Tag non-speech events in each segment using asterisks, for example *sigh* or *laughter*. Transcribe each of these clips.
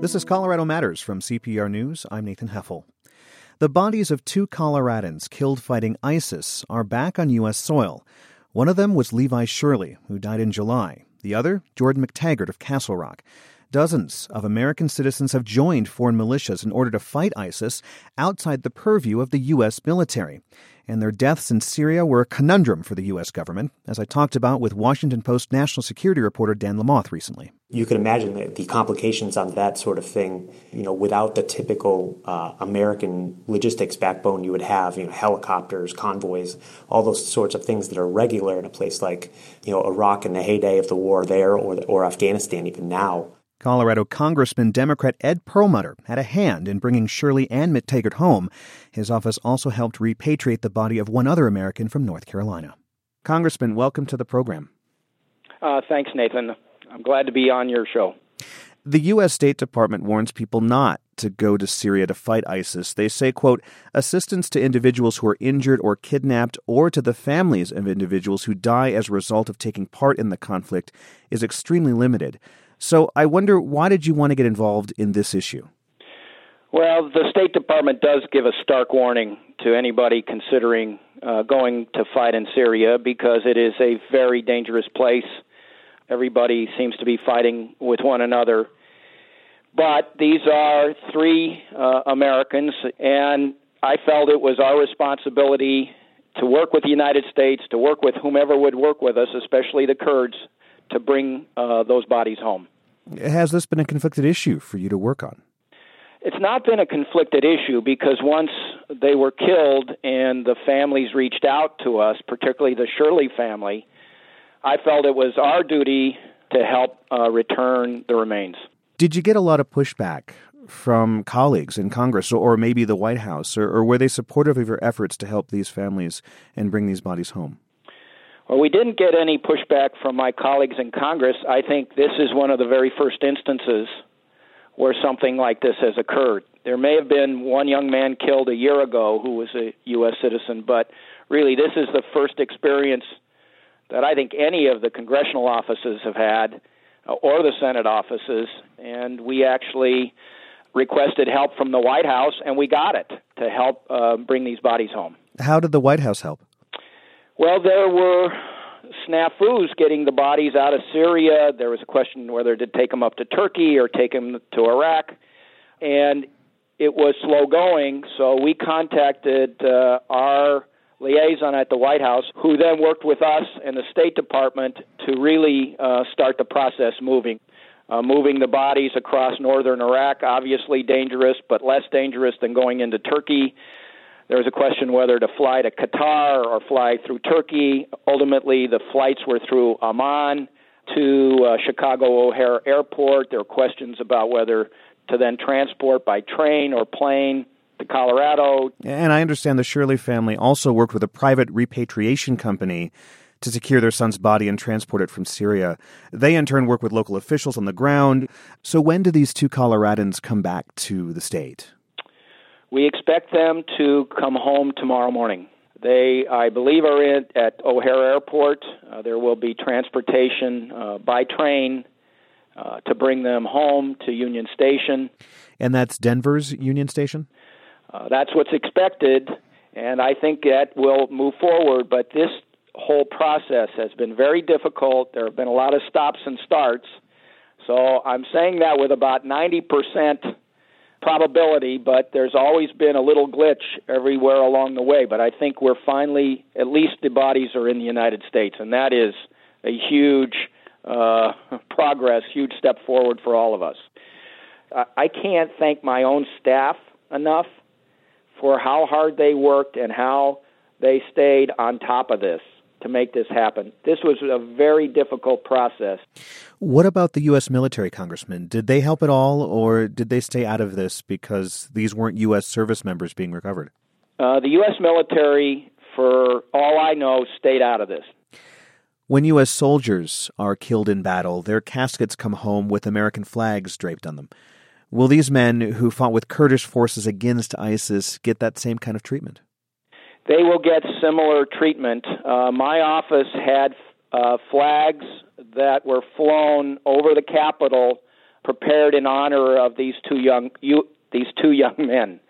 This is Colorado Matters from CPR News. I'm Nathan Heffel. The bodies of two Coloradans killed fighting ISIS are back on U.S. soil. One of them was Levi Shirley, who died in July. The other, Jordan McTaggart of Castle Rock. Dozens of American citizens have joined foreign militias in order to fight ISIS outside the purview of the U.S. military. And their deaths in Syria were a conundrum for the U.S. government, as I talked about with Washington Post national security reporter Dan Lamothe recently. You can imagine the, complications on that sort of thing, you know, without the typical uh, American logistics backbone you would have, you know, helicopters, convoys, all those sorts of things that are regular in a place like, you know, Iraq in the heyday of the war there or, or Afghanistan even now. Colorado Congressman Democrat Ed Perlmutter had a hand in bringing Shirley and McTaggart home. His office also helped repatriate the body of one other American from North Carolina. Congressman, welcome to the program. Uh, thanks, Nathan. I'm glad to be on your show. The U.S. State Department warns people not to go to Syria to fight ISIS. They say, quote, assistance to individuals who are injured or kidnapped or to the families of individuals who die as a result of taking part in the conflict is extremely limited. So I wonder, why did you want to get involved in this issue? Well, the State Department does give a stark warning to anybody considering uh, going to fight in Syria because it is a very dangerous place. Everybody seems to be fighting with one another. But these are three uh, Americans, and I felt it was our responsibility to work with the United States, to work with whomever would work with us, especially the Kurds, to bring uh, those bodies home. Has this been a conflicted issue for you to work on? It's not been a conflicted issue because once they were killed and the families reached out to us, particularly the Shirley family, I felt it was our duty to help uh, return the remains. Did you get a lot of pushback from colleagues in Congress or maybe the White House, or, or were they supportive of your efforts to help these families and bring these bodies home? Well, we didn't get any pushback from my colleagues in Congress. I think this is one of the very first instances where something like this has occurred. There may have been one young man killed a year ago who was a U.S. citizen, but really this is the first experience that I think any of the congressional offices have had uh, or the Senate offices, and we actually requested help from the White House, and we got it to help uh, bring these bodies home. How did the White House help? Well, there were snafus getting the bodies out of Syria. There was a question whether to take them up to Turkey or take them to Iraq, and it was slow going. So we contacted uh, our liaison at the White House, who then worked with us and the State Department to really uh, start the process moving. Uh, moving the bodies across northern Iraq, obviously dangerous, but less dangerous than going into Turkey. There was a question whether to fly to Qatar or fly through Turkey. Ultimately, the flights were through Amman to uh, Chicago O'Hare Airport. There were questions about whether to then transport by train or plane to Colorado. And I understand the Shirley family also worked with a private repatriation company to secure their son's body and transport it from Syria. They in turn work with local officials on the ground. So when do these two Coloradans come back to the state? We expect them to come home tomorrow morning. They, I believe, are in, at O'Hare Airport. Uh, there will be transportation uh, by train uh, to bring them home to Union Station. And that's Denver's Union Station? Uh, that's what's expected, and I think that will move forward. But this whole process has been very difficult. There have been a lot of stops and starts. So I'm saying that with about 90% probability, but there's always been a little glitch everywhere along the way. But I think we're finally, at least the bodies are in the United States, and that is a huge uh, *laughs* progress, huge step forward for all of us. I can't thank my own staff enough for how hard they worked and how they stayed on top of this to make this happen. This was a very difficult process. What about the U.S. military, Congressman? Did they help at all, or did they stay out of this because these weren't U.S. service members being recovered? Uh, the U.S. military, for all I know, stayed out of this. When U.S. soldiers are killed in battle, their caskets come home with American flags draped on them. Will these men who fought with Kurdish forces against ISIS get that same kind of treatment? They will get similar treatment. Uh, my office had uh, flags that were flown over the Capitol prepared in honor of these two young you, these two young men.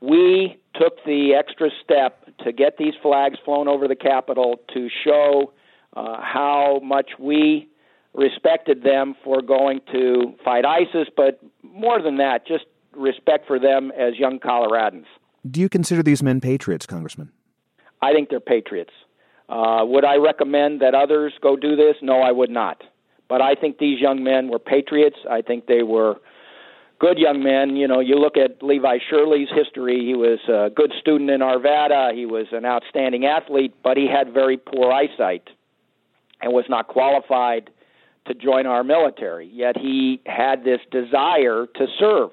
We took the extra step to get these flags flown over the Capitol to show uh, how much we respected them for going to fight ISIS, but more than that, just respect for them as young Coloradans. Do you consider these men patriots, Congressman? I think they're patriots. Uh, would I recommend that others go do this? No, I would not. But I think these young men were patriots. I think they were good young men. You know, you look at Levi Shirley's history. He was a good student in Arvada. He was an outstanding athlete, but he had very poor eyesight and was not qualified to join our military. Yet he had this desire to serve,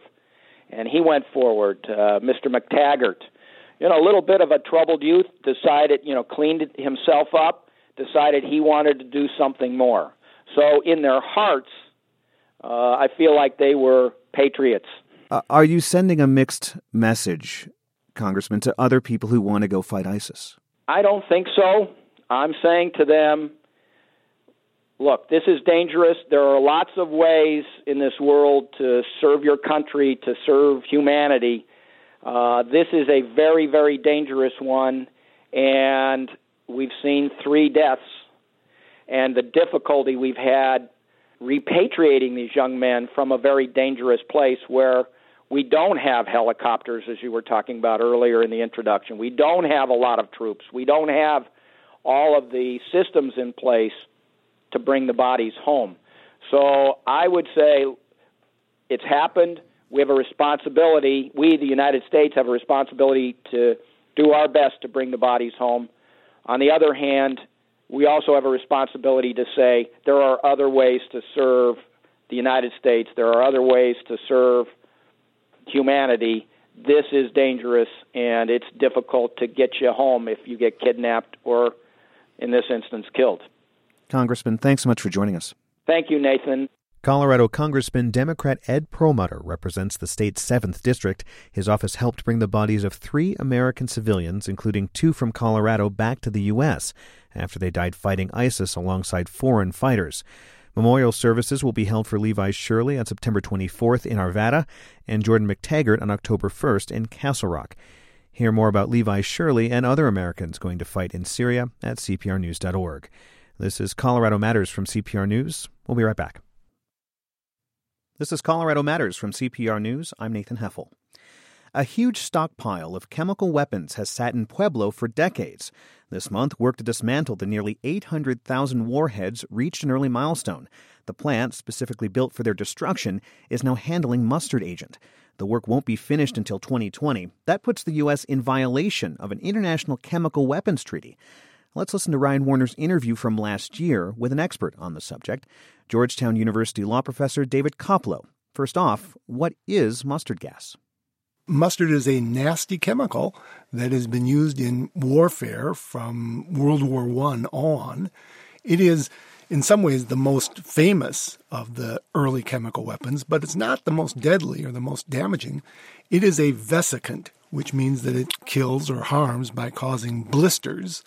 and he went forward. Uh, Mr. McTaggart, you know, a little bit of a troubled youth, decided, you know, cleaned himself up, decided he wanted to do something more. So in their hearts, uh, I feel like they were patriots. Uh, are you sending a mixed message, Congressman, to other people who want to go fight ISIS? I don't think so. I'm saying to them, look, this is dangerous. There are lots of ways in this world to serve your country, to serve humanity. Uh, this is a very, very dangerous one, and we've seen three deaths. And the difficulty we've had repatriating these young men from a very dangerous place where we don't have helicopters, as you were talking about earlier in the introduction. We don't have a lot of troops. We don't have all of the systems in place to bring the bodies home. So I would say it's happened. We have a responsibility. We, the United States, have a responsibility to do our best to bring the bodies home. On the other hand, we also have a responsibility to say there are other ways to serve the United States, there are other ways to serve humanity. This is dangerous and it's difficult to get you home if you get kidnapped or, in this instance, killed. Congressman, thanks so much for joining us. Thank you, Nathan. Colorado Congressman Democrat Ed Perlmutter represents the state's 7th district. His office helped bring the bodies of three American civilians, including two from Colorado, back to the U.S. after they died fighting ISIS alongside foreign fighters. Memorial services will be held for Levi Shirley on September 24th in Arvada and Jordan McTaggart on October 1st in Castle Rock. Hear more about Levi Shirley and other Americans going to fight in Syria at CPRnews.org. This is Colorado Matters from CPR News. We'll be right back. This is Colorado Matters from CPR News. I'm Nathan Heffel. A huge stockpile of chemical weapons has sat in Pueblo for decades. This month, work to dismantle the nearly 800,000 warheads reached an early milestone. The plant, specifically built for their destruction, is now handling mustard agent. The work won't be finished until 2020. That puts the U.S. in violation of an international chemical weapons treaty. Let's listen to Ryan Warner's interview from last year with an expert on the subject, Georgetown University law professor David Koplow. First off, what is mustard gas? Mustard is a nasty chemical that has been used in warfare from World War I on. It is, in some ways, the most famous of the early chemical weapons, but it's not the most deadly or the most damaging. It is a vesicant, which means that it kills or harms by causing blisters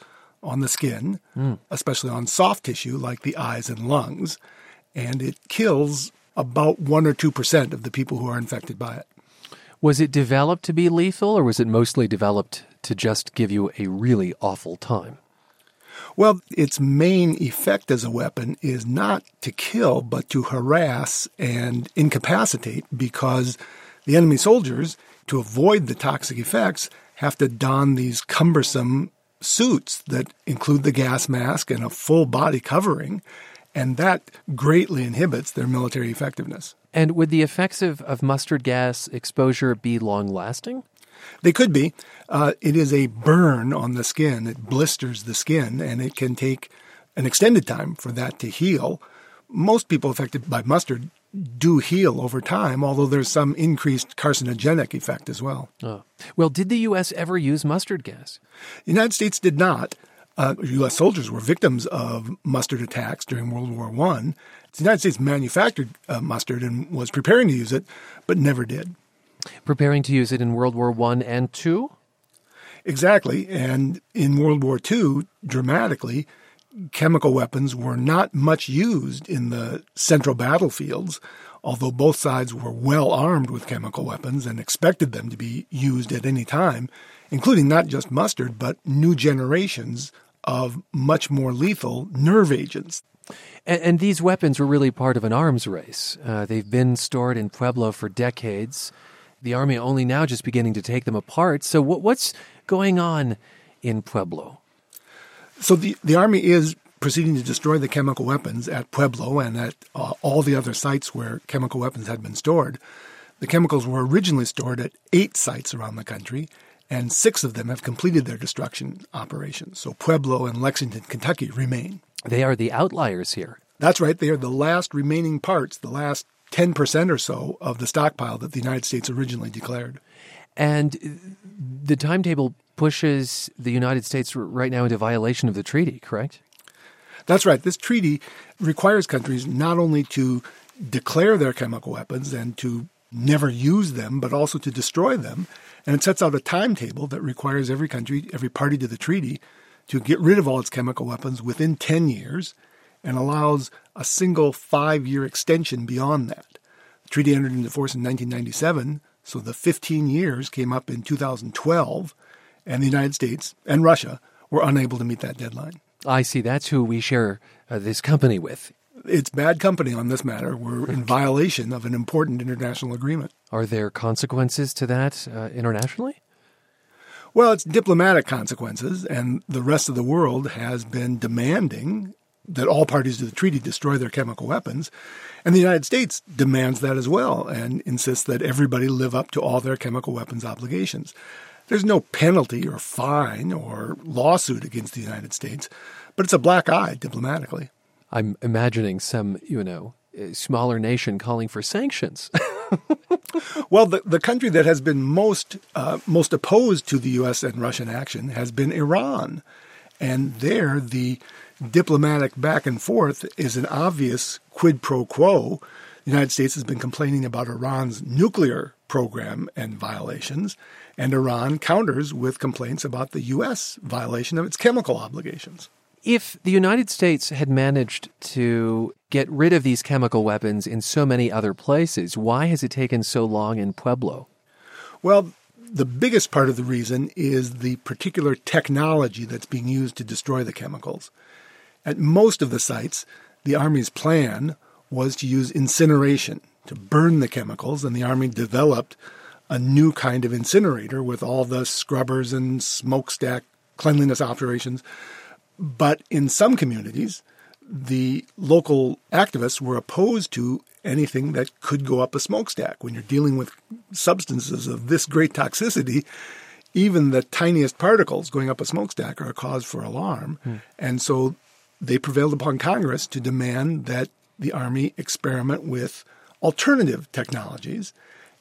on the skin, mm. especially on soft tissue like the eyes and lungs, and it kills about 1 or 2% of the people who are infected by it. Was it developed to be lethal, or was it mostly developed to just give you a really awful time? Well, its main effect as a weapon is not to kill, but to harass and incapacitate because the enemy soldiers, to avoid the toxic effects, have to don these cumbersome suits that include the gas mask and a full body covering, and that greatly inhibits their military effectiveness. And would the effects of, of mustard gas exposure be long lasting? They could be. Uh, it is a burn on the skin. It blisters the skin, and it can take an extended time for that to heal. Most people affected by mustard do heal over time, although there's some increased carcinogenic effect as well. Oh. Well, did the U.S. ever use mustard gas? The United States did not. Uh, U.S. soldiers were victims of mustard attacks during World War I. The United States manufactured uh, mustard and was preparing to use it, but never did. Preparing to use it in World War I and II? Exactly. And in World War II, dramatically, chemical weapons were not much used in the central battlefields, although both sides were well armed with chemical weapons and expected them to be used at any time, including not just mustard, but new generations of much more lethal nerve agents. And, and these weapons were really part of an arms race. Uh, they've been stored in Pueblo for decades. The army only now just beginning to take them apart. So, what, what's going on in Pueblo? So, the, the army is proceeding to destroy the chemical weapons at Pueblo and at uh, all the other sites where chemical weapons had been stored. The chemicals were originally stored at eight sites around the country, and six of them have completed their destruction operations. So Pueblo and Lexington, Kentucky remain. They are the outliers here. That's right. They are the last remaining parts, the last 10% or so of the stockpile that the United States originally declared. And the timetable pushes the United States right now into violation of the treaty, correct? That's right. This treaty requires countries not only to declare their chemical weapons and to never use them, but also to destroy them. And it sets out a timetable that requires every country, every party to the treaty, to get rid of all its chemical weapons within 10 years and allows a single five year extension beyond that. The treaty entered into force in 1997, so the 15 years came up in 2012, and the United States and Russia were unable to meet that deadline. I see. That's who we share uh, this company with. It's bad company on this matter. We're in violation of an important international agreement. Are there consequences to that uh, internationally? Well, it's diplomatic consequences, and the rest of the world has been demanding that all parties to the treaty destroy their chemical weapons. And the United States demands that as well and insists that everybody live up to all their chemical weapons obligations. There's no penalty or fine or lawsuit against the United States, but it's a black eye diplomatically. I'm imagining some, you know, smaller nation calling for sanctions. *laughs* well, the, the country that has been most uh, most opposed to the U.S. and Russian action has been Iran, and there the diplomatic back and forth is an obvious quid pro quo. The United States has been complaining about Iran's nuclear program and violations, and Iran counters with complaints about the U.S. violation of its chemical obligations. If the United States had managed to get rid of these chemical weapons in so many other places, why has it taken so long in Pueblo? Well, the biggest part of the reason is the particular technology that's being used to destroy the chemicals. At most of the sites, the Army's plan was to use incineration to burn the chemicals, and the Army developed a new kind of incinerator with all the scrubbers and smokestack cleanliness operations. But in some communities, the local activists were opposed to anything that could go up a smokestack. When you're dealing with substances of this great toxicity, even the tiniest particles going up a smokestack are a cause for alarm. Hmm. And so they prevailed upon Congress to demand that the Army experiment with alternative technologies.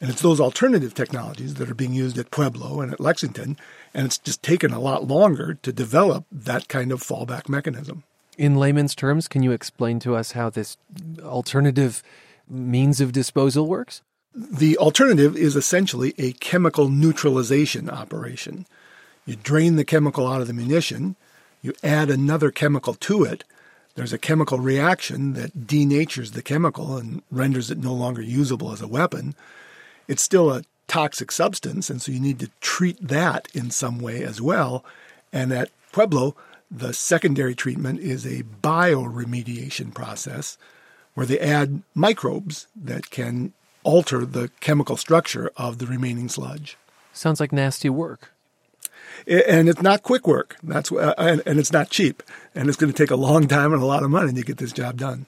And it's those alternative technologies that are being used at Pueblo and at Lexington. And it's just taken a lot longer to develop that kind of fallback mechanism. In layman's terms, can you explain to us how this alternative means of disposal works? The alternative is essentially a chemical neutralization operation. You drain the chemical out of the munition, you add another chemical to it, there's a chemical reaction that denatures the chemical and renders it no longer usable as a weapon. It's still a toxic substance, and so you need to treat that in some way as well. And at Pueblo, the secondary treatment is a bioremediation process where they add microbes that can alter the chemical structure of the remaining sludge. Sounds like nasty work and it's not quick work. That's uh, and, and it's not cheap, and it's going to take a long time and a lot of money to get this job done.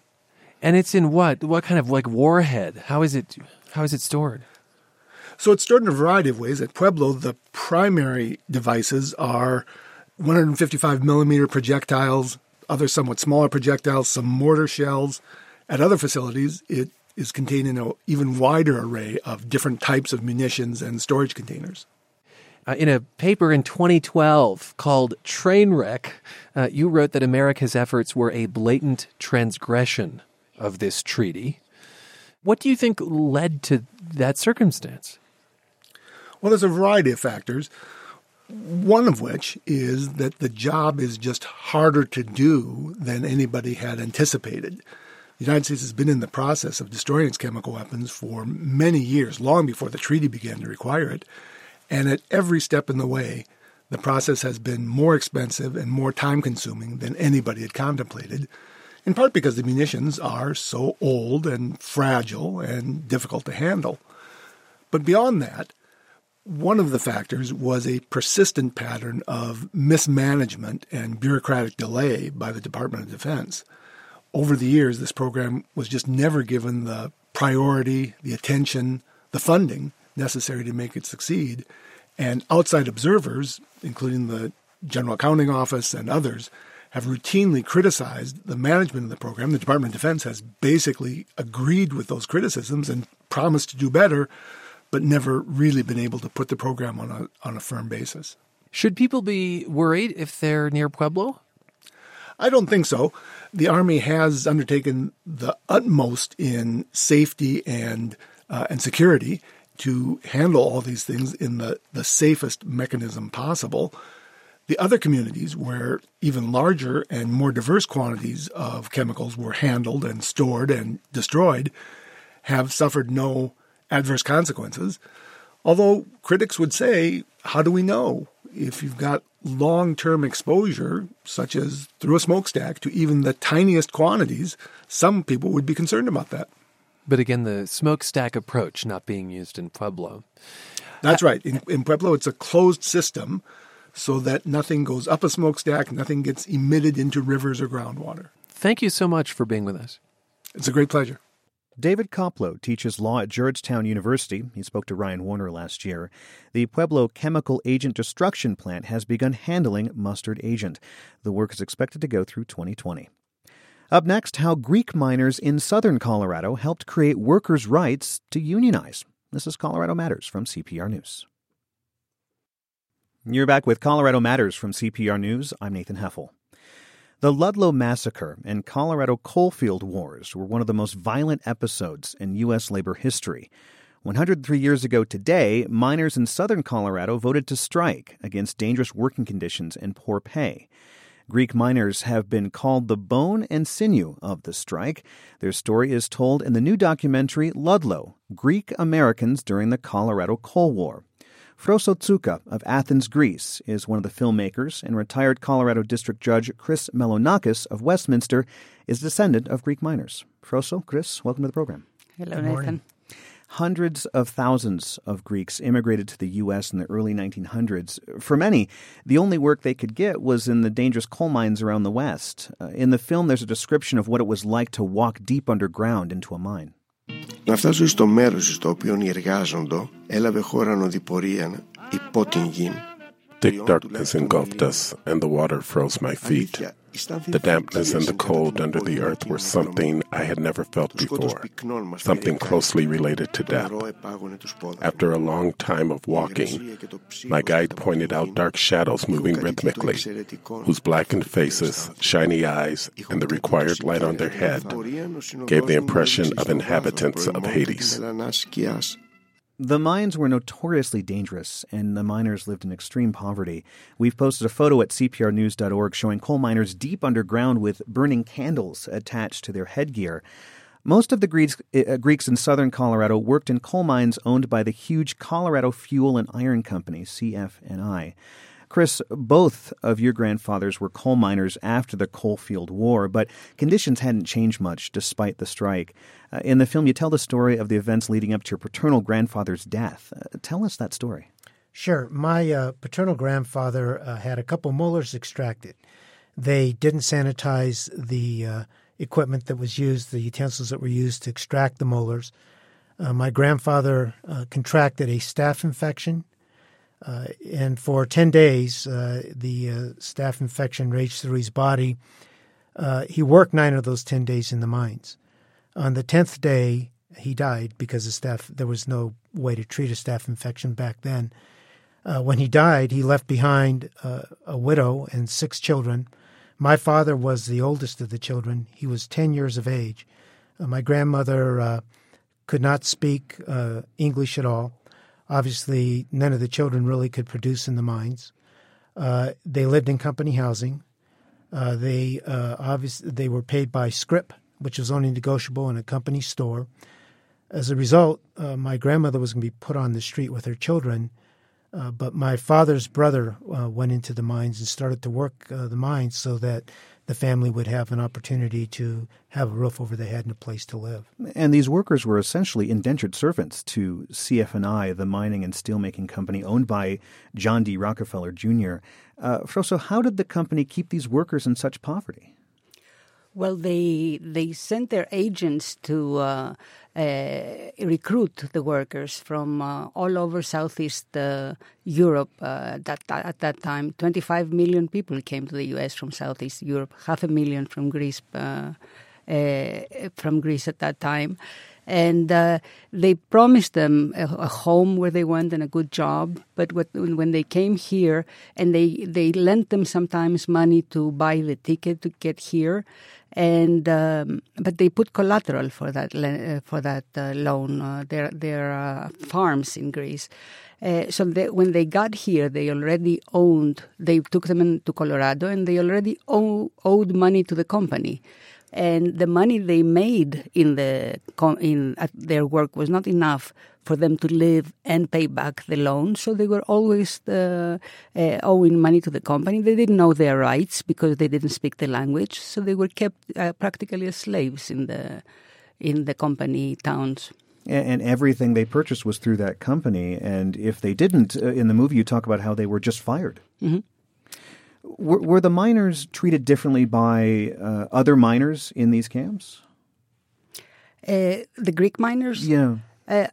And it's in what? What kind of like warhead? How is it? How is it stored? So it's stored in a variety of ways. At Pueblo, the primary devices are 155 millimeter projectiles, other somewhat smaller projectiles, some mortar shells. At other facilities, it is contained in an even wider array of different types of munitions and storage containers. Uh, in a paper in 2012 called Trainwreck, uh, you wrote that America's efforts were a blatant transgression of this treaty. What do you think led to that circumstance? Well, there's a variety of factors. One of which is that the job is just harder to do than anybody had anticipated. The United States has been in the process of destroying its chemical weapons for many years, long before the treaty began to require it. And at every step in the way, the process has been more expensive and more time consuming than anybody had contemplated, in part because the munitions are so old and fragile and difficult to handle. But beyond that, one of the factors was a persistent pattern of mismanagement and bureaucratic delay by the Department of Defense. Over the years, this program was just never given the priority, the attention, the funding necessary to make it succeed. And outside observers, including the General Accounting Office and others, have routinely criticized the management of the program. The Department of Defense has basically agreed with those criticisms and promised to do better, but never really been able to put the program on a on a firm basis. Should people be worried if they're near Pueblo? I don't think so. The Army has undertaken the utmost in safety and uh, and security to handle all these things in the, the safest mechanism possible. The other communities where even larger and more diverse quantities of chemicals were handled and stored and destroyed have suffered no adverse consequences. Although critics would say, how do we know if you've got long term exposure, such as through a smokestack, to even the tiniest quantities? Some people would be concerned about that. But again, the smokestack approach not being used in Pueblo. That's right. In, in, Pueblo, it's a closed system so that nothing goes up a smokestack, nothing gets emitted into rivers or groundwater. Thank you so much for being with us. It's a great pleasure. David Koplow teaches law at Georgetown University. He spoke to Ryan Warner last year. The Pueblo Chemical Agent Destruction Plant has begun handling mustard agent. The work is expected to go through 2020. Up next, how Greek miners in southern Colorado helped create workers' rights to unionize. This is Colorado Matters from CPR News. You're back with Colorado Matters from CPR News. I'm Nathan Heffel. The Ludlow Massacre and Colorado Coalfield Wars were one of the most violent episodes in U.S. labor history. 103 years ago today, miners in southern Colorado voted to strike against dangerous working conditions and poor pay. Greek miners have been called the bone and sinew of the strike. Their story is told in the new documentary Ludlow Greek Americans During the Colorado Coal War. Froso Tsouka of Athens, Greece, is one of the filmmakers, and retired Colorado District Judge Chris Melonakis of Westminster is a descendant of Greek miners. Froso, Chris, welcome to the program. Hello, Nathan. Hundreds of thousands of Greeks immigrated to the U.S. in the early 1900s. For many, the only work they could get was in the dangerous coal mines around the West. Uh, in the film, there's a description of what it was like to walk deep underground into a mine. Να φτάσω στο μέρος στο οποίο εργάζονται, έλαβε χώρα νοδηπορία υπό την γη. Thick darkness engulfed us, and the water froze my feet. The dampness and the cold under the earth were something I had never felt before, something closely related to death. After a long time of walking, my guide pointed out dark shadows moving rhythmically, whose blackened faces, shiny eyes, and the required light on their head gave the impression of inhabitants of Hades. The mines were notoriously dangerous, and the miners lived in extreme poverty. We've posted a photo at cprnews.org showing coal miners deep underground with burning candles attached to their headgear. Most of the Greeks, uh, Greeks in southern Colorado worked in coal mines owned by the huge Colorado Fuel and Iron Company, CF&I. Chris, both of your grandfathers were coal miners after the Coalfield War, but conditions hadn't changed much despite the strike. Uh, in the film, you tell the story of the events leading up to your paternal grandfather's death. Uh, tell us that story. Sure. My uh, paternal grandfather uh, had a couple molars extracted. They didn't sanitize the uh, equipment that was used, the utensils that were used to extract the molars. Uh, my grandfather contracted a staph infection and for 10 days, the staph infection raged through his body. He worked nine of those 10 days in the mines. On the 10th day, he died because of staph. There was no way to treat a staph infection back then. Uh, when he died, he left behind uh, a widow and six children. My father was the oldest of the children. He was 10 years of age. my grandmother could not speak English at all. Obviously, none of the children really could produce in the mines. Uh, they lived in company housing. Uh, they uh, obviously they were paid by scrip, which was only negotiable in a company store. As a result, uh, my grandmother was going to be put on the street with her children. Uh, but my father's brother uh, went into the mines and started to work uh, the mines so that the family would have an opportunity to have a roof over their head and a place to live. And these workers were essentially indentured servants to CF&I, the mining and steelmaking company owned by John D. Rockefeller Jr. Uh, Froso, how did the company keep these workers in such poverty? Well, they they sent their agents to uh, uh, recruit the workers from uh, all over Southeast uh, Europe. Uh, that at that time, 25 million people came to the U.S. from Southeast Europe, half a million from Greece. Uh, from Greece at that time, and uh, they promised them a, a, home where they went and a good job. But what, when they came here, and they they lent them sometimes money to buy the ticket to get here, and um, but they put collateral for that uh, for that uh, loan. Uh, their their uh, farms in Greece. Uh, so they, when they got here, they already owned. They took them into Colorado, and they already owe, owed money to the company and the money they made in the in their work was not enough for them to live and pay back the loan. So they were always uh, uh, owing money to the company. They didn't know their rights because they didn't speak the language. So they were kept uh, practically as slaves in the in the company towns. And everything they purchased was through that company. And if they didn't, uh, in the movie, you talk about how they were just fired. Mm-hmm. Were, were, the miners treated differently by uh, other miners in these camps? Uh, the Greek miners? Yeah. Uh,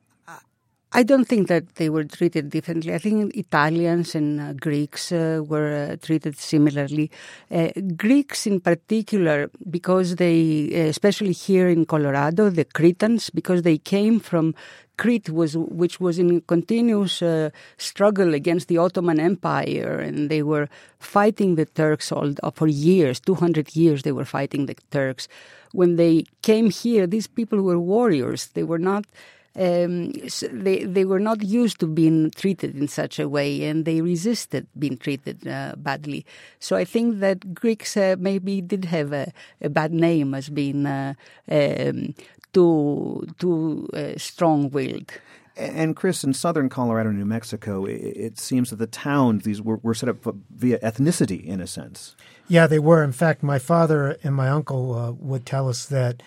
I don't think that they were treated differently. I think Italians and uh, Greeks uh, were uh, treated similarly. Uh, Greeks, in particular, because they, uh, especially here in Colorado, the Cretans, because they came from Crete, was which was in continuous uh, struggle against the Ottoman Empire, and they were fighting the Turks all, for years. Two hundred years, they were fighting the Turks. When they came here, these people were warriors. They were not um, so they they were not used to being treated in such a way, and they resisted being treated uh, badly. So I think that Greeks uh, maybe did have a, a, bad name as being uh, um, too too uh, strong-willed. And Chris, in southern Colorado, New Mexico, it, it seems that the towns these were, were, set up via ethnicity, in a sense. Yeah, they were. In fact, my father and my uncle uh, would tell us that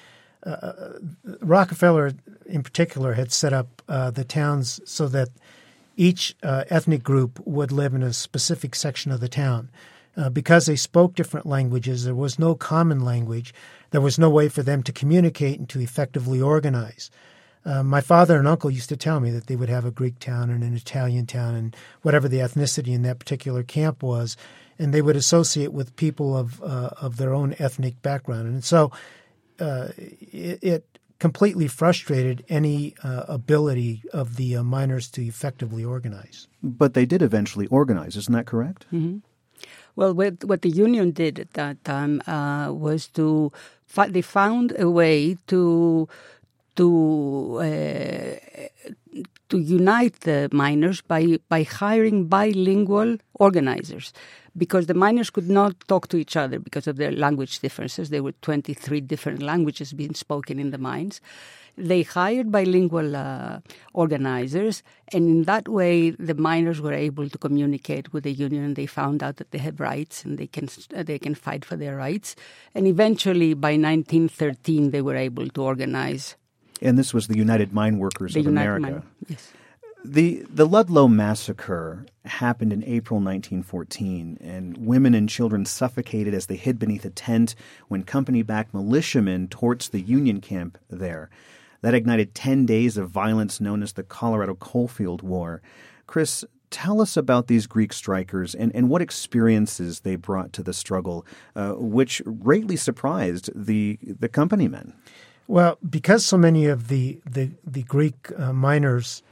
uh, Rockefeller, in particular, had set up uh, the towns so that each uh, ethnic group would live in a specific section of the town. Uh, because they spoke different languages, there was no common language. There was no way for them to communicate and to effectively organize. Uh, my father and uncle used to tell me that they would have a Greek town and an Italian town and whatever the ethnicity in that particular camp was, and they would associate with people of uh, of their own ethnic background. And so uh, it, it, completely frustrated any uh, ability of the uh, miners to effectively organize. But they did eventually organize, isn't that correct? Mm-hmm. Well, what, what, the union did at that time uh, was to fi- they found a way to to uh, to unite the miners by by hiring bilingual organizers because the miners could not talk to each other because of their language differences. There were 23 different languages being spoken in the mines. They hired bilingual uh, organizers, and in that way, the miners were able to communicate with the union. And they found out that they have rights and they can uh, they can fight for their rights. And eventually, by 1913, they were able to organize. And this was the United Mine Workers the of United America. Mine, yes. The the Ludlow massacre happened in April 1914, and women and children suffocated as they hid beneath a tent when company-backed militiamen torched the Union camp there. That ignited 10 days of violence known as the Colorado Coalfield War. Chris, tell us about these Greek strikers and, and what experiences they brought to the struggle, uh, which greatly surprised the the company men. Well, because so many of the the, the Greek uh, miners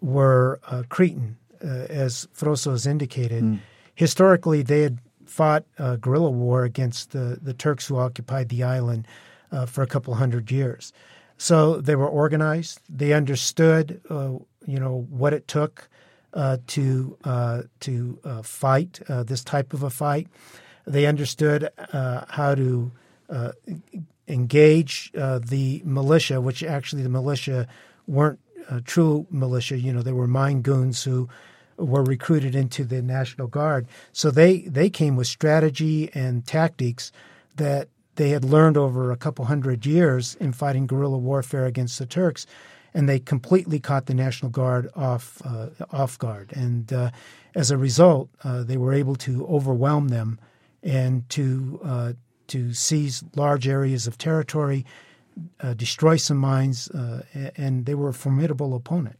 were uh, Cretan, uh, as Froso has indicated. Mm. Historically, they had fought a guerrilla war against the, the Turks who occupied the island uh, for a couple hundred years. So they were organized. They understood, uh, you know, what it took uh, to uh, to uh, fight uh, this type of a fight. They understood uh, how to engage the militia, which actually the militia weren't true militia. You know, they were mine goons who were recruited into the National Guard. So they, they came with strategy and tactics that they had learned over a couple hundred years in fighting guerrilla warfare against the Turks, and they completely caught the National Guard off uh, off guard. And uh, as a result, uh, they were able to overwhelm them and to uh, to seize large areas of territory, uh, destroy some mines, uh, and they were a formidable opponent.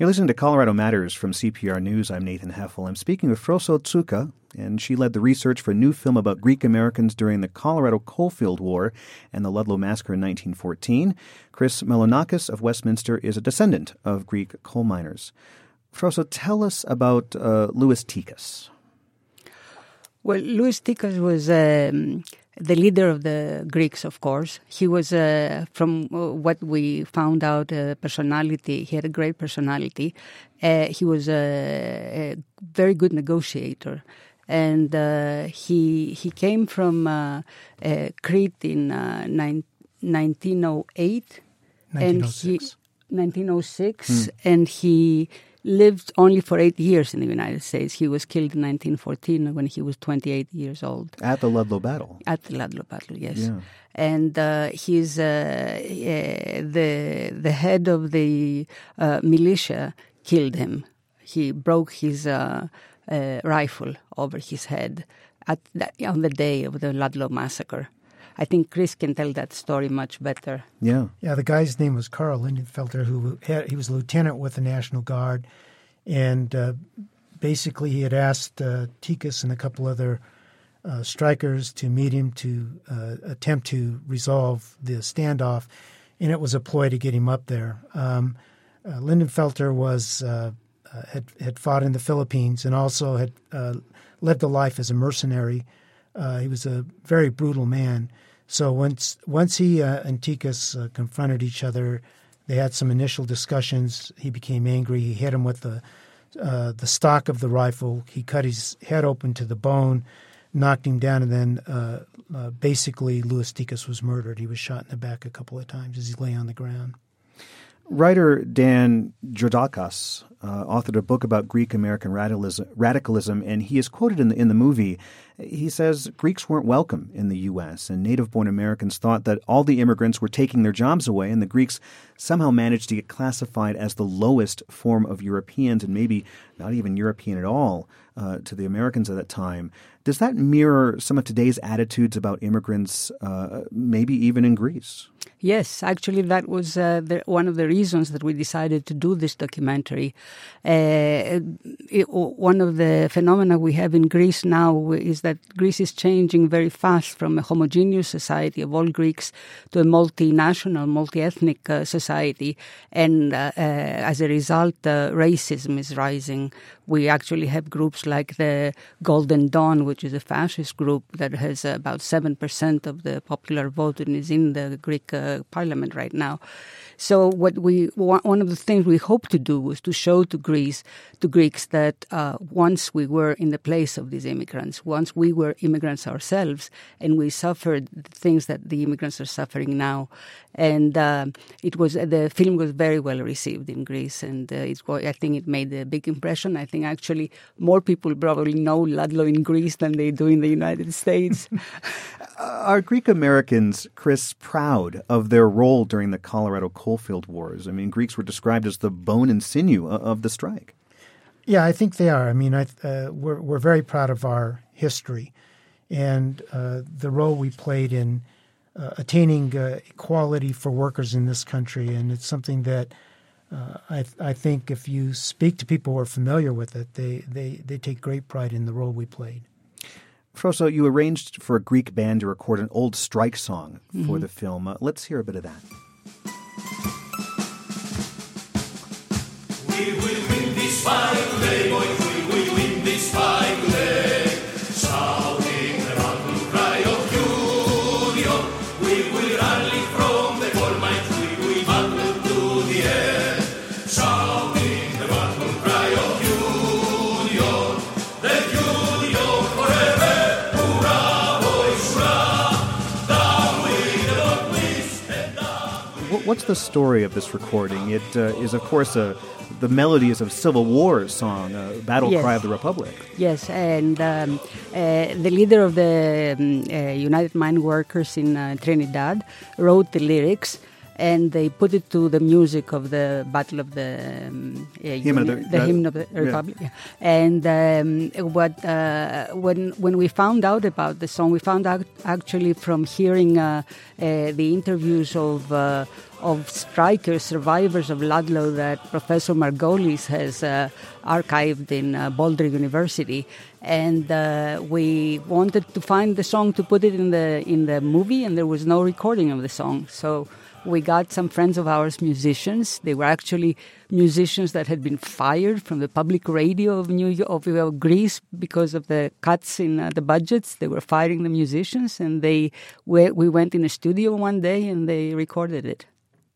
You're listening to Colorado Matters from CPR News. I'm Nathan Heffel. I'm speaking with Froso Tsouka, and she led the research for a new film about Greek Americans during the Colorado Coalfield War and the Ludlow Massacre in 1914. Chris Melonakis of Westminster is a descendant of Greek coal miners. Froso, tell us about uh, Louis Tikas. Well, Louis Tikas was um, the leader of the Greeks, of course. He was, uh, from uh, what we found out, a personality. He had a great personality. Uh, he was a, a, very good negotiator, and uh, he he came from uh, uh, Crete in 1908, and he 1906, hmm. and he lived only for eight years in the United States. He was killed in 1914 when he was 28 years old. At the Ludlow Battle. At the Ludlow Battle, yes. Yeah. And uh, he's uh, the the head of the uh, militia killed him. He broke his uh, uh, rifle over his head at the, on the day of the Ludlow massacre. I think Chris can tell that story much better. Yeah. Yeah, the guy's name was Carl Lindenfelter, who had, he was a lieutenant with the National Guard. And uh, basically, he had asked uh, Tikas and a couple other uh, strikers to meet him to uh, attempt to resolve the standoff. And it was a ploy to get him up there. Um, uh, Lindenfelter was uh, uh, had had fought in the Philippines and also had uh, lived a life as a mercenary. he was a very brutal man. So once once he uh, and Tikas uh, confronted each other, they had some initial discussions. He became angry. He hit him with the uh, the stock of the rifle. He cut his head open to the bone, knocked him down, and then uh, uh, basically Louis Tikas was murdered. He was shot in the back a couple of times as he lay on the ground. Writer Dan Georgakas uh, authored a book about Greek American radicalism, radicalism, and he is quoted in the in the movie. He says Greeks weren't welcome in the U.S., and native born Americans thought that all the immigrants were taking their jobs away, and the Greeks somehow managed to get classified as the lowest form of Europeans, and maybe not even European at all uh, to the Americans at that time. Does that mirror some of today's attitudes about immigrants, uh, maybe even in Greece? Yes, actually, that was uh, the, one of the reasons that we decided to do this documentary. Uh, it, one of the phenomena we have in Greece now is that Greece is changing very fast from a homogeneous society of all Greeks to a multinational, multi-ethnic uh, society, and uh, uh, as a result, racism is rising. We actually have groups like the Golden Dawn, which is a fascist group that has about seven percent of the popular vote and is in the Greek parliament right now. So what we one of the things we hope to do was to show to Greece to Greeks that uh, once we were in the place of these immigrants, once we were immigrants ourselves, and we suffered the things that the immigrants are suffering now, and uh, it was the film was very well received in Greece, and uh, it, I think it made a big impression. I think actually more people probably know Ludlow in Greece than they do in the United *laughs* States. Are Greek Americans, Chris, proud of their role during the Colorado Coalfield Wars? I mean, Greeks were described as the bone and sinew of the strike. Yeah, I think they are. I mean, I, uh, we're we're very proud of our history and uh, the role we played in uh, attaining uh, equality for workers in this country, and it's something that. Uh, I, I think if you speak to people who are familiar with it, they, they, they take great pride in the role we played. Froso, you arranged for a Greek band to record an old strike song for mm-hmm. the film. Uh, let's hear a bit of that. What's the story of this recording? It uh, is, of course, a the melodies of Civil War song, uh, Battle yes. Cry of the Republic. Yes, and um, uh, the leader of the um, uh, United Mine Workers in uh, Trinidad wrote the lyrics and they put it to the music of the Battle of the um, yeah, hymn of the, the hymn of the Republic. Yeah. And um, what uh, when when we found out about the song, we found out actually from hearing uh, uh, the interviews of uh, of strikers, survivors of Ludlow that Professor Margolis has uh, archived in uh, Boulder University, and uh, we wanted to find the song to put it in the in the movie, and there was no recording of the song, so we got some friends of ours, musicians. They were actually musicians that had been fired from the public radio of New York, of, Greece because of the cuts in uh, the budgets. They were firing the musicians, and they we, we went in a studio one day and they recorded it.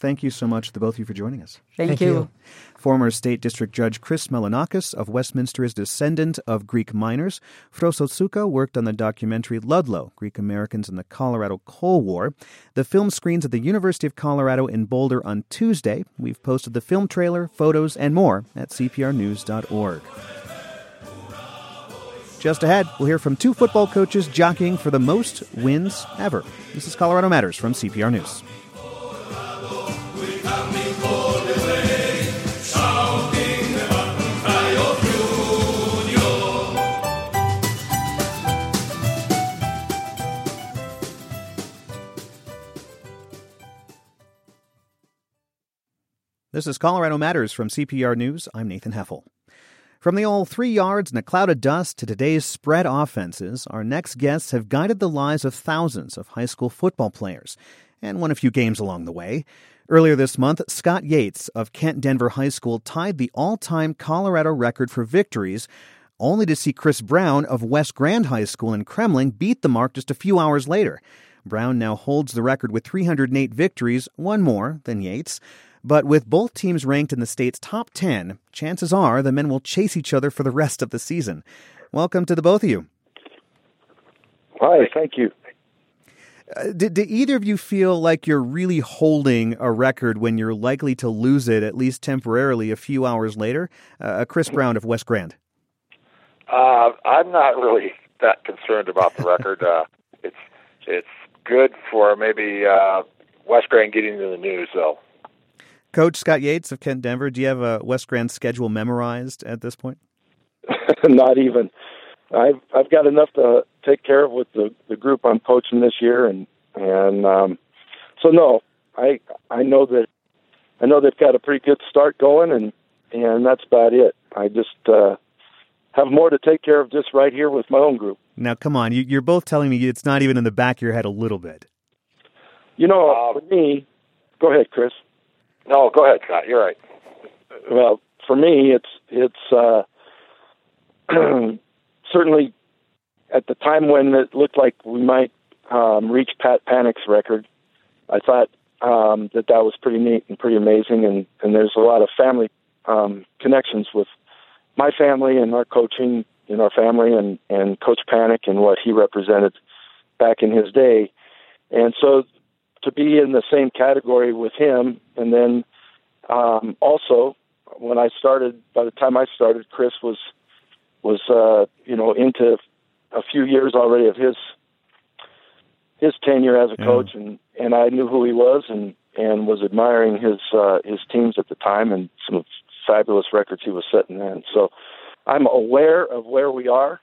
Thank you so much, to both of you, for joining us. Thank, Thank you. you. Former State District Judge Chris Melonakis of Westminster is descendant of Greek miners. Froso Tsouka worked on the documentary Ludlow, Greek Americans in the Colorado Coal War. The film screens at the University of Colorado in Boulder on Tuesday. We've posted the film trailer, photos, and more at cprnews.org. Just ahead, we'll hear from two football coaches jockeying for the most wins ever. This is Colorado Matters from CPR News. This is Colorado Matters from CPR News. I'm Nathan Heffel. From the old three yards and a cloud of dust to today's spread offenses, our next guests have guided the lives of thousands of high school football players and won a few games along the way. Earlier this month, Scott Yates of Kent Denver High School tied the all time Colorado record for victories, only to see Chris Brown of West Grand High School in Kremmling beat the mark just a few hours later. Brown now holds the record with 308 victories, one more than Yates. But with both teams ranked in the state's top 10, chances are the men will chase each other for the rest of the season. Welcome to the both of you. Hi, thank you. Uh, did, did either of you feel like you're really holding a record when you're likely to lose it, at least temporarily, a few hours later? Uh, Chris Brown of West Grand. Uh, I'm not really that concerned about the record. *laughs* uh, it's it's good for maybe uh, West Grand getting in the news, though. Coach Scott Yates of Kent Denver, do you have a West Grand schedule memorized at this point? *laughs* Not even. I've I've got enough to take care of with the the group I'm coaching this year, and and um, so no, I I know that I know they've got a pretty good start going, and and that's about it. I just uh, have more to take care of just right here with my own group. Now, come on, you, you're both telling me it's not even in the back of your head a little bit. You know, for me, go ahead, Chris. No, go ahead, Scott. You're right. Well, for me, it's it's uh, *clears throat* certainly at the time when it looked like we might um, reach Pat Panek's record. I thought um, that that was pretty neat and pretty amazing, and and there's a lot of family um, connections with my family and our coaching in our family, and and Coach Panic and what he represented back in his day, and so to be in the same category with him, and then um, also when I started, by the time I started, Chris was was uh, you know into a few years already of his his tenure as a Yeah. coach, and and I knew who he was, and and was admiring his uh, his teams at the time, and some fabulous records he was setting then. So I'm aware of where we are.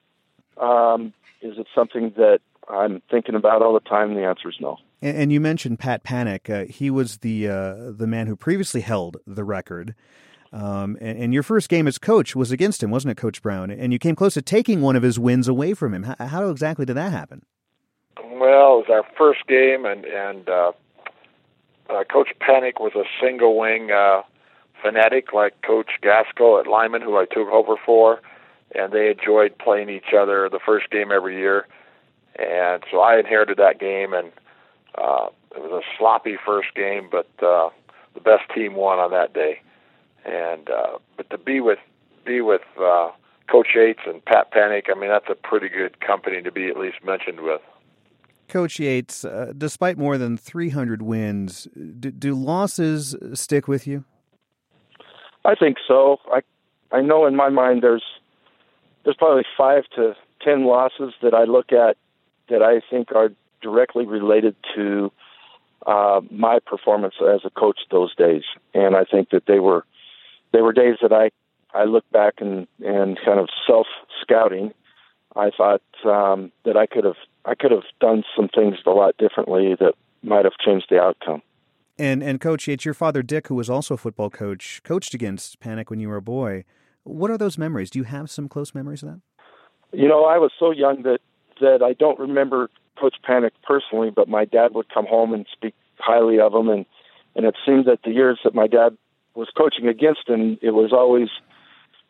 Um, is it something that I'm thinking about all the time? The answer is no. And, and you mentioned Pat Panek. Uh, he was the uh, the man who previously held the record. Um, and, and your first game as coach was against him, wasn't it, Coach Brown? And you came close to taking one of his wins away from him. How, how exactly did that happen? Well, it was our first game, and and uh, uh, Coach Panek was a single wing uh, fanatic like Coach Gasco at Limon, who I took over for, and they enjoyed playing each other the first game every year, and so I inherited that game, and uh, it was a sloppy first game, but uh, the best team won on that day, and uh, but to be with be with uh, Coach Yates and Pat Panek, I mean that's a pretty good company to be at least mentioned with. Coach Yates, uh, despite more than 300 wins, do, do losses stick with you? I think so. I I know in my mind there's there's probably five to ten losses that I look at that I think are directly related to uh, my performance as a coach those days, and I think that they were they were days that I I look back and and kind of self scouting. I thought um, that I could have I could have done some things a lot differently that might have changed the outcome. And and coach it's your father Dick, who was also a football coach, coached against Panek when you were a boy. What are those memories? Do you have some close memories of that? You know, I was so young that that I don't remember Coach Panek personally, but my dad would come home and speak highly of him, and and it seemed that the years that my dad was coaching against him, it was always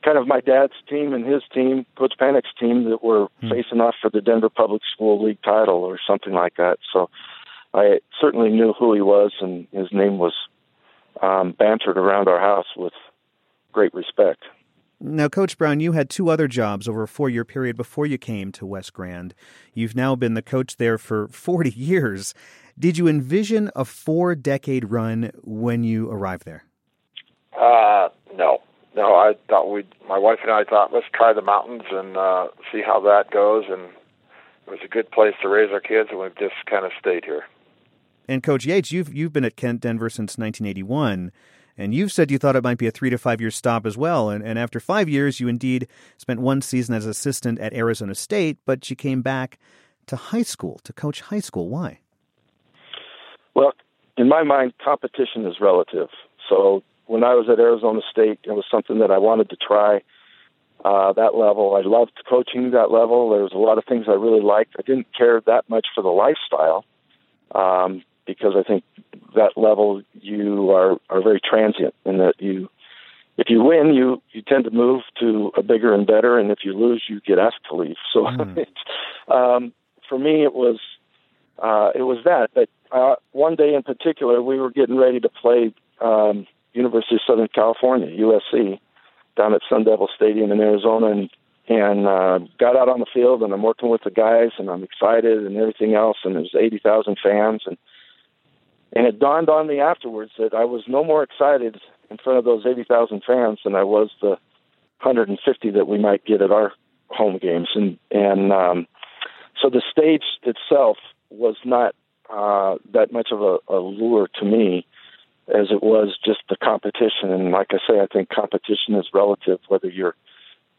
kind of my dad's team and his team, Coach Panek's team, that were hmm. facing off for the Denver Public School League title or something like that. So I certainly knew who he was, and his name was um, bantered around our house with great respect. Now, Coach Brown, you had two other jobs over a four year period before you came to West Grand. You've now been the coach there for 40 *laughs* years. Did you envision a four decade run when you arrived there? Uh, no. No, I thought we, my wife and I thought, let's try the mountains and uh, see how that goes. And it was a good place to raise our kids, and we've just kind of stayed here. And Coach Yates, you've you've been at Kent Denver since 1981. And you've said you thought it might be a three to five year stop as well. And, and after five years, you indeed spent one season as assistant at Arizona State, but you came back to high school to coach high school. Why? Well, in my mind, competition is relative. So when I was at Arizona State, it was something that I wanted to try. Uh, that level, I loved coaching that level. There was a lot of things I really liked. I didn't care that much for the lifestyle um, because I think that level you are are very transient in that you if you win you you tend to move to a bigger and better and if you lose you get asked to leave so *laughs* mm. um for me it was uh it was that but uh one day in particular we were getting ready to play um University of Southern California USC down at Sun Devil Stadium in Arizona and and uh, got out on the field and I'm working with the guys and I'm excited and everything else and there's 80,000 fans and and it dawned on me afterwards that I was no more excited in front of those 80,000 fans than I was the 150 that we might get at our home games. And, and um, so the stage itself was not uh, that much of a, a lure to me as it was just the competition. And like I say, I think competition is relative, whether you're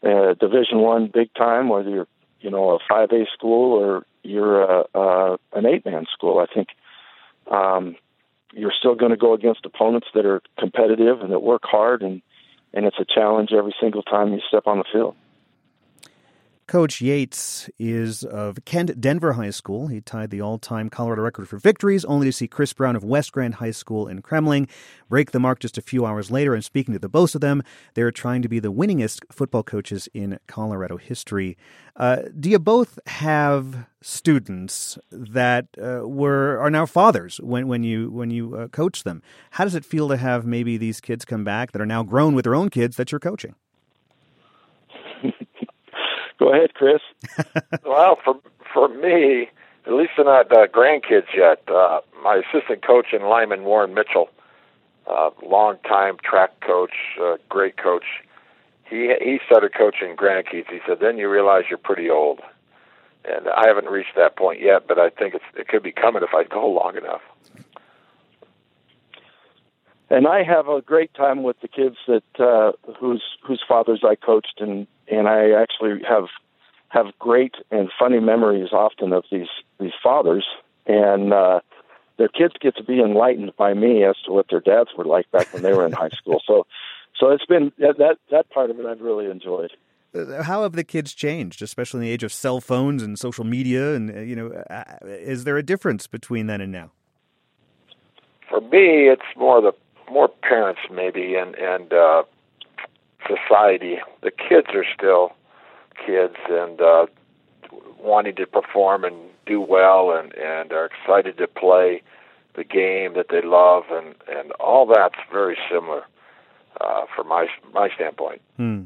uh, Division One big time, whether you're you know a five A school or you're a, uh, an eight man school. I think um, you're still going to go against opponents that are competitive and that work hard, and and it's a challenge every single time you step on the field. Coach Yates is of Kent Denver High School. He tied the all time Colorado record for victories, only to see Chris Brown of West Grand High School in Kremmling break the mark just a few hours later. And speaking to the both of them, they're trying to be the winningest football coaches in Colorado history. Uh, do you both have students that uh, were are now fathers when, when you when you uh, coach them? How does it feel to have maybe these kids come back that are now grown with their own kids that you're coaching? Go ahead, Chris. *laughs* well, for for me, at least they're not uh, grandkids yet. Uh, my assistant coach in Limon, Warren Mitchell, uh, long-time track coach, uh, great coach. He he started coaching grandkids. He said, "Then you realize you're pretty old." And I haven't reached that point yet, but I think it's, it could be coming if I go long enough. And I have a great time with the kids that uh, whose whose fathers I coached, and and I actually have have great and funny memories often of these these fathers, and uh, their kids get to be enlightened by me as to what their dads were like back when they were in high school. So, so it's been that that part of it I've really enjoyed. Uh, how have the kids changed, especially in the age of cell phones and social media? And uh, you know, uh, is there a difference between then and now? For me, it's more the more parents maybe and and uh, society. The kids are still kids and uh, wanting to perform and do well and and are excited to play the game that they love and and all that's very similar uh, from my my standpoint. Hmm.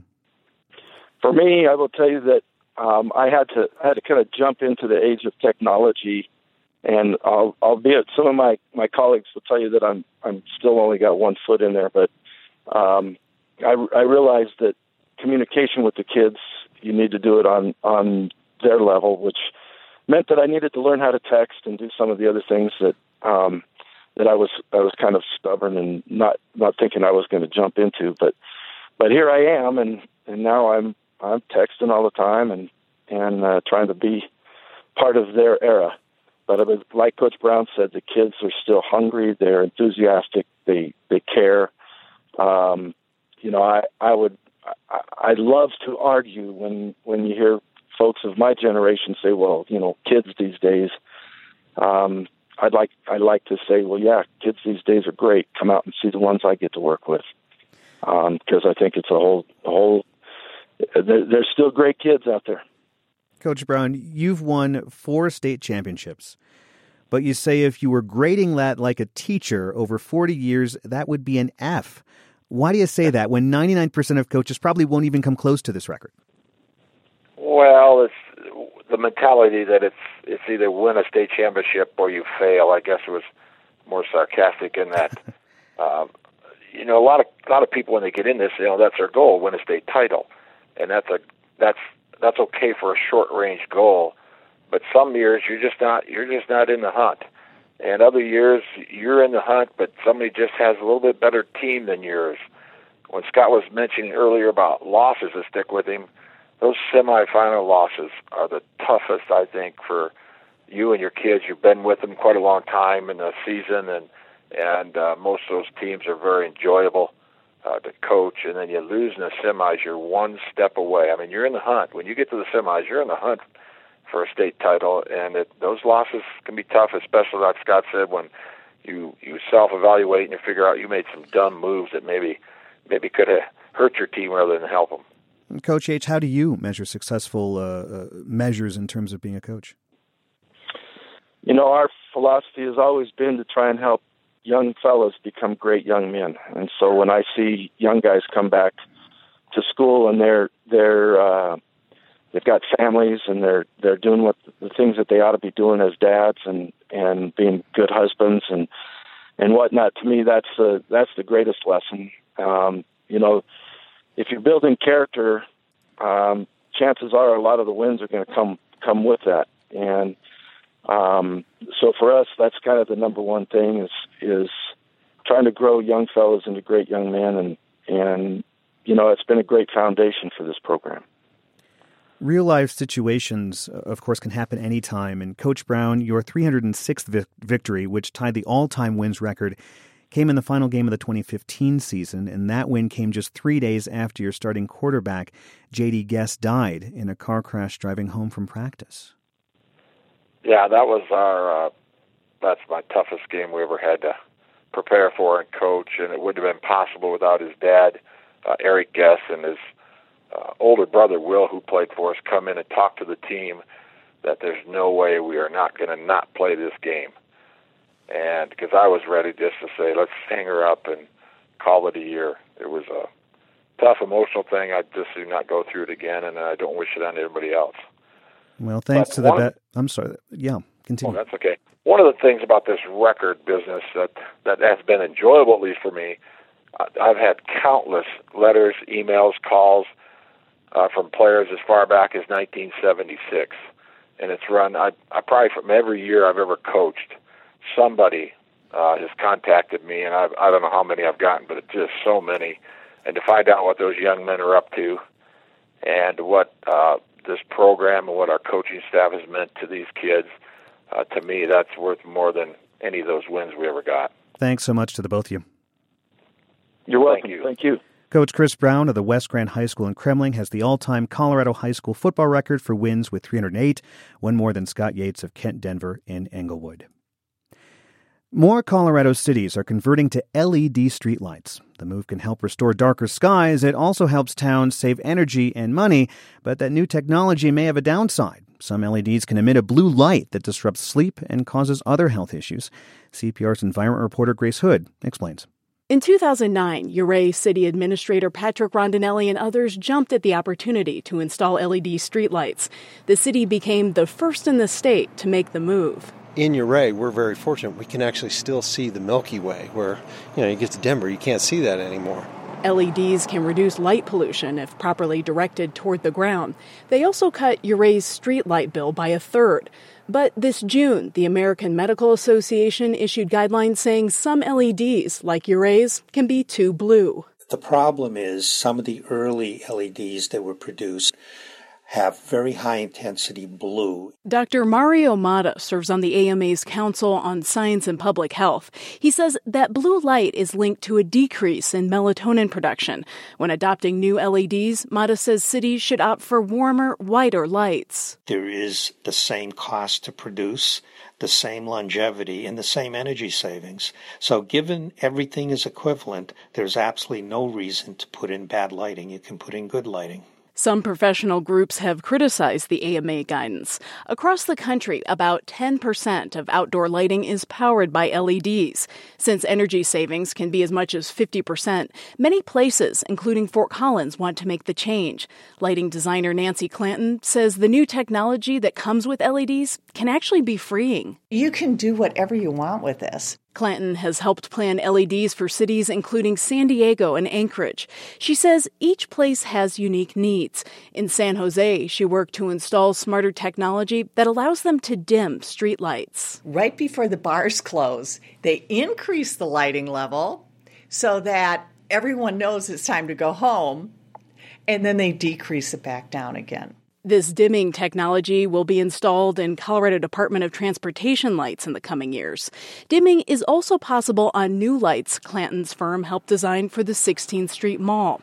For me, I will tell you that um, I had to I had to kind of jump into the age of technology and I'll, albeit some of my my colleagues will tell you that I'm I'm still only got one foot in there, but um, I I realized that communication with the kids you need to do it on on their level, which meant that I needed to learn how to text and do some of the other things that um, that I was I was kind of stubborn and not not thinking I was going to jump into, but but here I am, and and now I'm I'm texting all the time and and uh, trying to be part of their era. But it was, like Coach Brown said, the kids are still hungry. They're enthusiastic. They they care. Um, you know, I I would I, I love to argue when when you hear folks of my generation say, "Well, you know, kids these days." Um, I'd like I'd like to say, well, yeah, kids these days are great. Come out and see the ones I get to work with, because um, I think it's a whole a whole. There, there's still great kids out there. Coach Brown, you've won four state championships, but you say if you were grading that like a teacher over 40 years, that would be an F. Why do you say that when 99% of coaches probably won't even come close to this record? Well, it's the mentality that it's it's either win a state championship or you fail. I guess it was more sarcastic in that. *laughs* um, you know, a lot of a lot of people when they get in this, you know, that's their goal, win a state title, and that's a that's that's okay for a short range goal. But some years you're just not you're just not in the hunt, and other years you're in the hunt, but somebody just has a little bit better team than yours. When Scott was mentioning earlier about losses that stick with him, those semifinal losses are the toughest I think for you and your kids. You've been with them quite a long time in the season, and and uh, most of those teams are very enjoyable uh, to coach, and then you lose in the semis, you're one step away. I mean, you're in the hunt. When you get to the semis, you're in the hunt for a state title, and it, those losses can be tough, especially like Scott said, when you you self-evaluate and you figure out you made some dumb moves that maybe maybe could have hurt your team rather than help them. Coach H, how do you measure successful uh, uh, measures in terms of being a coach? You know, our philosophy has always been to try and help young fellows become great young men. And so when I see young guys come back to school and they're they're uh, they've got families and they're they're doing what the things that they ought to be doing as dads and and being good husbands and and whatnot. To me, that's the that's the greatest lesson. Um, you know, if you're building character, um, chances are a lot of the wins are going to come come with that. And um, so for us, that's kind of the number one thing is is trying to grow young fellows into great young men, and and you know it's been a great foundation for this program. Real life situations, uh, of course, can happen anytime. And Coach Brown, your 306th vi- victory, which tied the all time wins record, came in the final game of the 2015 season, and that win came just three days after your starting quarterback, J.D. Guest, died in a car crash driving home from practice. Yeah, that was our. Uh, that's my toughest game we ever had to prepare for and coach, and it wouldn't have been possible without his dad, uh, Eric Guess, and his uh, older brother Will, who played for us, come in and talk to the team that there's no way we are not going to not play this game. And because I was ready just to say, let's hang her up and call it a year. It was a tough emotional thing. I just do not go through it again, and I don't wish it on anybody else. Well, thanks but to the bet. I'm sorry. Yeah, continue. Oh, that's okay. One of the things about this record business that that has been enjoyable, at least for me, I've had countless letters, emails, calls uh, from players as far back as 1976, and it's run. I, I probably from every year I've ever coached, somebody uh, has contacted me, and I've, I don't know how many I've gotten, but it's just so many. And to find out what those young men are up to, and what uh, this program and what our coaching staff has meant to these kids, uh, to me, that's worth more than any of those wins we ever got. Thanks so much to the both of you. You're welcome. Thank you. Thank you. Coach Chris Brown of the West Grand High School in Kremmling has the all time Colorado high school football record for wins with 308, one more than Scott Yates of Kent Denver in Englewood. More Colorado cities are converting to LED streetlights. The move can help restore darker skies. It also helps towns save energy and money, but that new technology may have a downside. Some LEDs can emit a blue light that disrupts sleep and causes other health issues. CPR's environment reporter Grace Hood explains. In 2009, Ouray City Administrator Patrick Rondinelli and others jumped at the opportunity to install LED streetlights. The city became the first in the state to make the move. In Ouray, we're very fortunate. We can actually still see the Milky Way, where, you know, you get to Denver, you can't see that anymore. LEDs can reduce light pollution if properly directed toward the ground. They also cut Ouray's street light bill by a third. But this June, the American Medical Association issued guidelines saying some LEDs, like Ouray's, can be too blue. The problem is some of the early LEDs that were produced have very high intensity blue. Dr. Mario Motta serves on the AMA's Council on Science and Public Health. He says that blue light is linked to a decrease in melatonin production. When adopting new LEDs, Motta says cities should opt for warmer, whiter lights. There is the same cost to produce, the same longevity, and the same energy savings. So, given everything is equivalent, there's absolutely no reason to put in bad lighting. You can put in good lighting. Some professional groups have criticized the AMA guidance. Across the country, about 10% of outdoor lighting is powered by LEDs. Since energy savings can be as much as 50%, many places, including Fort Collins, want to make the change. Lighting designer Nancy Clanton says the new technology that comes with LEDs can actually be freeing. You can do whatever you want with this. Clanton has helped plan LEDs for cities including San Diego and Anchorage. She says each place has unique needs. In San Jose, she worked to install smarter technology that allows them to dim streetlights. Right before the bars close, they increase the lighting level so that everyone knows it's time to go home, and then they decrease it back down again. This dimming technology will be installed in Colorado Department of Transportation lights in the coming years. Dimming is also possible on new lights Clanton's firm helped design for the 16th Street Mall.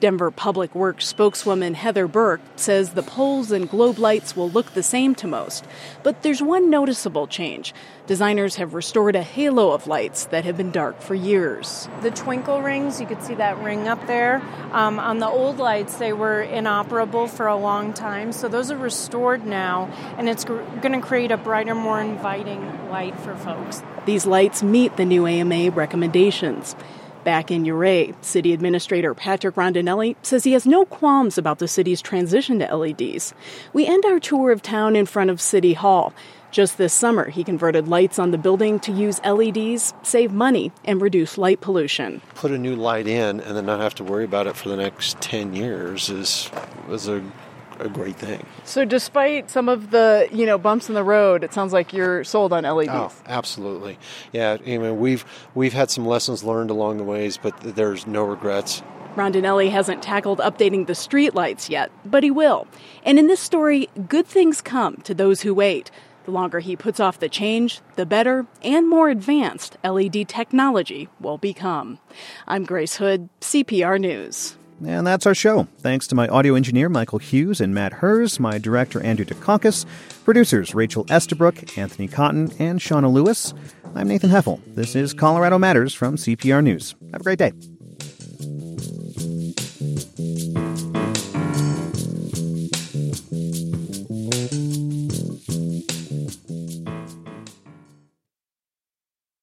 Denver Public Works spokeswoman Heather Burke says the poles and globe lights will look the same to most, but there's one noticeable change. Designers have restored a halo of lights that have been dark for years. The twinkle rings, you could see that ring up there. Um, on the old lights, they were inoperable for a long time, so those are restored now, and it's gr- going to create a brighter, more inviting light for folks. These lights meet the new AMA recommendations. Back in Ouray, City Administrator Patrick Rondinelli says he has no qualms about the city's transition to LEDs. We end our tour of town in front of City Hall. Just this summer, he converted lights on the building to use LEDs, save money, and reduce light pollution. Put a new light in and then not have to worry about it for the next 10 years is was a a great thing. So, despite some of the you know bumps in the road, it sounds like you're sold on LEDs. Oh, absolutely. Yeah, I mean we've we've had some lessons learned along the ways, but there's no regrets. Rondinelli hasn't tackled updating the streetlights yet, but he will. And in this story, good things come to those who wait. The longer he puts off the change, the better and more advanced LED technology will become. I'm Grace Hood, CPR News. And that's our show. Thanks to my audio engineer, Michael Hughes and Matt Hers, my director, Andrew Dukakis, producers, Rachel Estabrook, Anthony Cotton, and Shauna Lewis. I'm Nathan Heffel. This is Colorado Matters from CPR News. Have a great day.